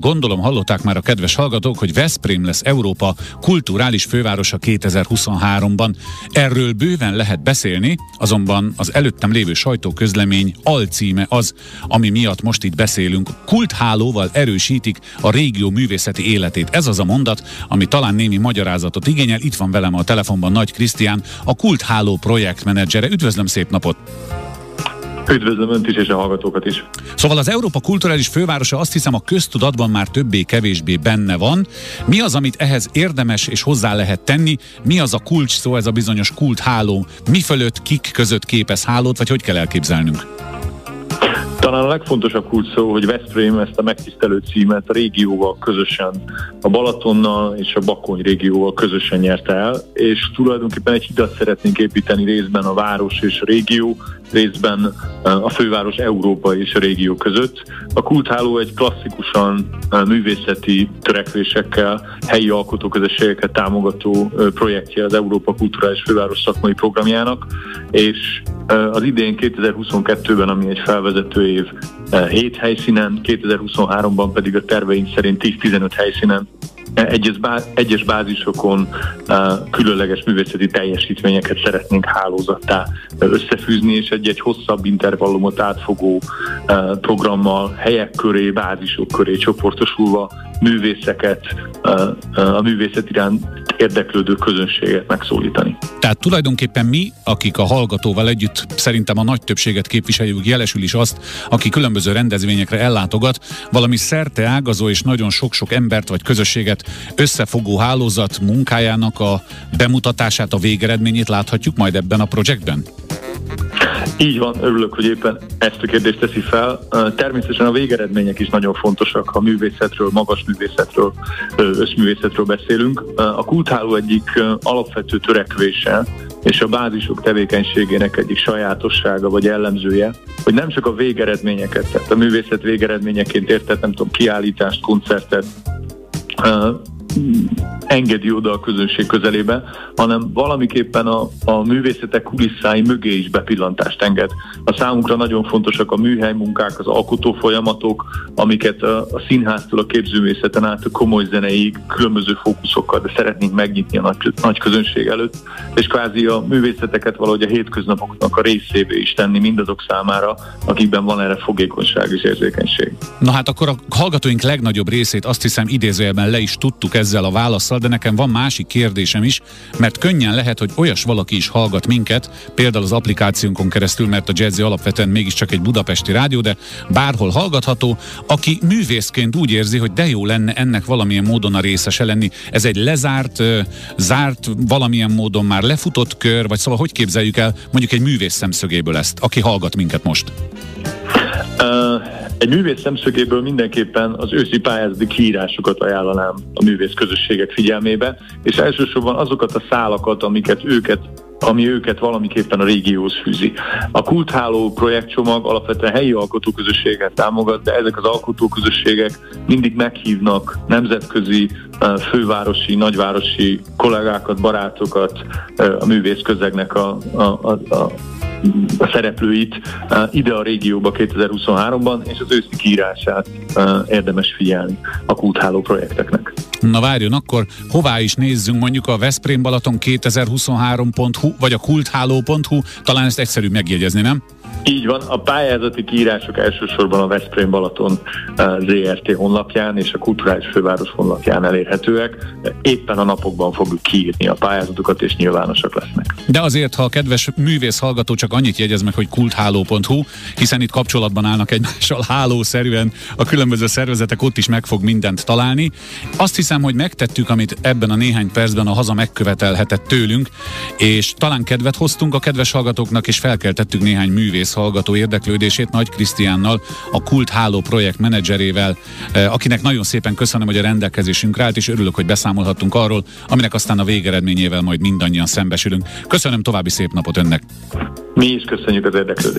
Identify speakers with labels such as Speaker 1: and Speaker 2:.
Speaker 1: Gondolom hallották már a kedves hallgatók, hogy Veszprém lesz Európa kulturális fővárosa 2023-ban. Erről bőven lehet beszélni, azonban az előttem lévő sajtóközlemény alcíme az, ami miatt most itt beszélünk. Kulthálóval erősítik a régió művészeti életét. Ez az a mondat, ami talán némi magyarázatot igényel. Itt van velem a telefonban Nagy Krisztián, a Kultháló projektmenedzsere. Üdvözlöm, szép napot!
Speaker 2: Üdvözlöm Önt is és a hallgatókat is.
Speaker 1: Szóval az Európa kulturális fővárosa azt hiszem a köztudatban már többé-kevésbé benne van. Mi az, amit ehhez érdemes és hozzá lehet tenni? Mi az a kulcs szó, ez a bizonyos kultháló? Mi fölött, kik között képez hálót, vagy hogy kell elképzelnünk?
Speaker 2: Talán a legfontosabb kulcs szó, hogy Veszprém ezt a megtisztelő címet a régióval közösen, a Balatonnal és a Bakony régióval közösen nyerte el, és tulajdonképpen egy hidat szeretnénk építeni részben a város és a régió, részben a főváros Európa és a régió között. A kultháló egy klasszikusan művészeti törekvésekkel, helyi alkotóközösségeket támogató projektje az Európa Kulturális Főváros szakmai programjának, és az idén 2022-ben, ami egy felvezető év, 7 helyszínen, 2023-ban pedig a terveink szerint 10-15 helyszínen. Egyes, bá, egyes bázisokon uh, különleges művészeti teljesítményeket szeretnénk hálózattá összefűzni, és egy-egy hosszabb intervallumot átfogó programmal helyek köré, bázisok köré csoportosulva művészeket, a művészet iránt érdeklődő közönséget megszólítani.
Speaker 1: Tehát tulajdonképpen mi, akik a hallgatóval együtt szerintem a nagy többséget képviseljük, jelesül is azt, aki különböző rendezvényekre ellátogat, valami szerte ágazó és nagyon sok-sok embert vagy közösséget összefogó hálózat munkájának a bemutatását, a végeredményét láthatjuk majd ebben a projektben?
Speaker 2: Így van, örülök, hogy éppen ezt a kérdést teszi fel. Természetesen a végeredmények is nagyon fontosak, ha művészetről, magas művészetről, összművészetről beszélünk. A kultháló egyik alapvető törekvése, és a bázisok tevékenységének egyik sajátossága vagy jellemzője, hogy nem csak a végeredményeket, tehát a művészet végeredményeként értett, nem tudom, kiállítást, koncertet, engedi oda a közönség közelébe, hanem valamiképpen a, a művészetek kulisszái mögé is bepillantást enged. A számunkra nagyon fontosak a műhely munkák, az alkotó folyamatok, amiket a, a színháztól a képzőmészeten át a komoly zeneig különböző fókuszokkal, de szeretnénk megnyitni a nagy, nagy közönség előtt, és kvázi a művészeteket valahogy a hétköznapoknak a részévé is tenni mindazok számára, akikben van erre fogékonyság és érzékenység.
Speaker 1: Na hát akkor a hallgatóink legnagyobb részét azt hiszem idézőjelben le is tudtuk ezzel a válaszsal, de nekem van másik kérdésem is, mert könnyen lehet, hogy olyas valaki is hallgat minket, például az applikációnkon keresztül, mert a Jazzy alapvetően mégiscsak egy budapesti rádió, de bárhol hallgatható, aki művészként úgy érzi, hogy de jó lenne ennek valamilyen módon a részese lenni. Ez egy lezárt, zárt, valamilyen módon már lefutott kör, vagy szóval hogy képzeljük el mondjuk egy művész szemszögéből ezt, aki hallgat minket most?
Speaker 2: Uh egy művész szemszögéből mindenképpen az őszi pályázati kiírásokat ajánlanám a művész közösségek figyelmébe, és elsősorban azokat a szálakat, amiket őket ami őket valamiképpen a régióhoz fűzi. A kultháló projektcsomag alapvetően helyi alkotóközösséget támogat, de ezek az alkotóközösségek mindig meghívnak nemzetközi, fővárosi, nagyvárosi kollégákat, barátokat, a művész közegnek a, a, a, a a szereplőit ide a régióba 2023-ban, és az őszi kiírását érdemes figyelni a kultháló projekteknek.
Speaker 1: Na várjon, akkor hová is nézzünk mondjuk a Veszprém Balaton 2023.hu vagy a kultháló.hu, talán ezt egyszerű megjegyezni, nem?
Speaker 2: Így van, a pályázati kiírások elsősorban a Veszprém Balaton eh, ZRT honlapján és a Kulturális Főváros honlapján elérhetőek. Éppen a napokban fogjuk kiírni a pályázatokat, és nyilvánosak lesznek.
Speaker 1: De azért, ha a kedves művész hallgató csak annyit jegyez meg, hogy kultháló.hu, hiszen itt kapcsolatban állnak egymással hálószerűen a különböző szervezetek, ott is meg fog mindent találni. Azt hiszem, hogy megtettük, amit ebben a néhány percben a haza megkövetelhetett tőlünk, és talán kedvet hoztunk a kedves hallgatóknak, és felkeltettük néhány művész művész hallgató érdeklődését Nagy Krisztiánnal, a Kult Háló projekt menedzserével, eh, akinek nagyon szépen köszönöm, hogy a rendelkezésünkre állt, és örülök, hogy beszámolhattunk arról, aminek aztán a végeredményével majd mindannyian szembesülünk. Köszönöm további szép napot önnek!
Speaker 2: Mi is köszönjük az érdeklődést!